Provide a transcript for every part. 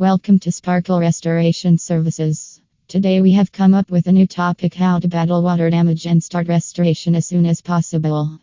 Welcome to Sparkle Restoration Services. Today we have come up with a new topic how to battle water damage and start restoration as soon as possible.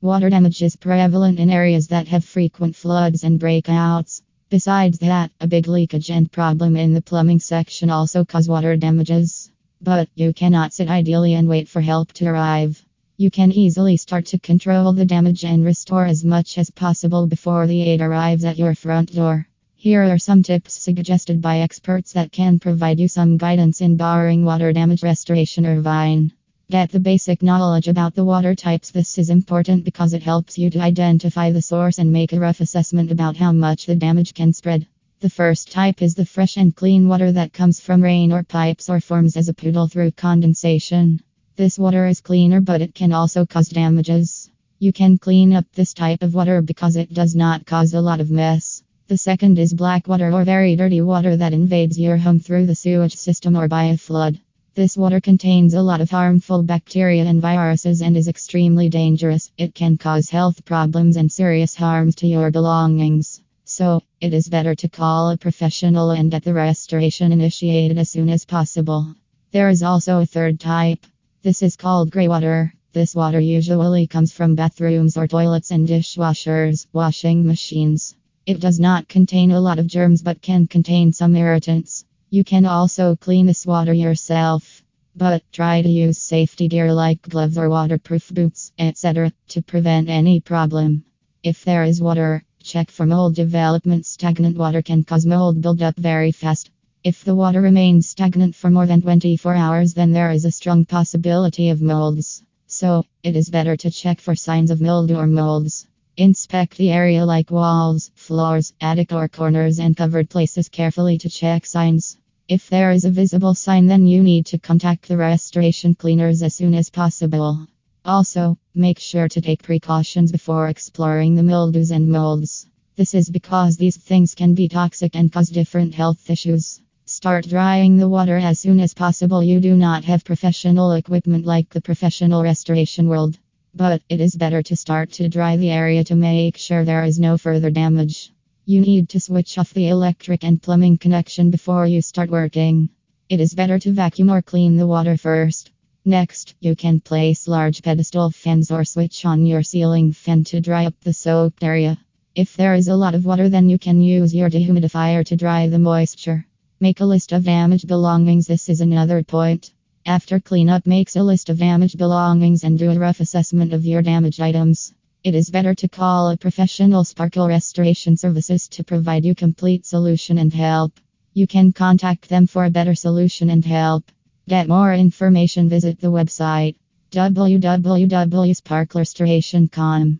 Water damage is prevalent in areas that have frequent floods and breakouts. Besides that, a big leakage and problem in the plumbing section also cause water damages. But you cannot sit ideally and wait for help to arrive. You can easily start to control the damage and restore as much as possible before the aid arrives at your front door. Here are some tips suggested by experts that can provide you some guidance in barring water damage restoration Irvine. Get the basic knowledge about the water types. This is important because it helps you to identify the source and make a rough assessment about how much the damage can spread. The first type is the fresh and clean water that comes from rain or pipes or forms as a puddle through condensation. This water is cleaner, but it can also cause damages. You can clean up this type of water because it does not cause a lot of mess. The second is black water or very dirty water that invades your home through the sewage system or by a flood. This water contains a lot of harmful bacteria and viruses and is extremely dangerous. It can cause health problems and serious harms to your belongings. So, it is better to call a professional and get the restoration initiated as soon as possible. There is also a third type. This is called gray water. This water usually comes from bathrooms or toilets and dishwashers, washing machines. It does not contain a lot of germs but can contain some irritants. You can also clean this water yourself. But try to use safety gear like gloves or waterproof boots, etc., to prevent any problem. If there is water, check for mold development. Stagnant water can cause mold buildup very fast. If the water remains stagnant for more than 24 hours, then there is a strong possibility of molds. So, it is better to check for signs of mildew or molds. Inspect the area like walls, floors, attic, or corners and covered places carefully to check signs. If there is a visible sign, then you need to contact the restoration cleaners as soon as possible. Also, make sure to take precautions before exploring the mildews and molds. This is because these things can be toxic and cause different health issues. Start drying the water as soon as possible. You do not have professional equipment like the professional restoration world, but it is better to start to dry the area to make sure there is no further damage. You need to switch off the electric and plumbing connection before you start working. It is better to vacuum or clean the water first. Next, you can place large pedestal fans or switch on your ceiling fan to dry up the soaked area. If there is a lot of water, then you can use your dehumidifier to dry the moisture. Make a list of damaged belongings. This is another point. After cleanup, makes a list of damaged belongings and do a rough assessment of your damaged items. It is better to call a professional Sparkle Restoration Services to provide you complete solution and help. You can contact them for a better solution and help. Get more information, visit the website www.sparklerestoration.com.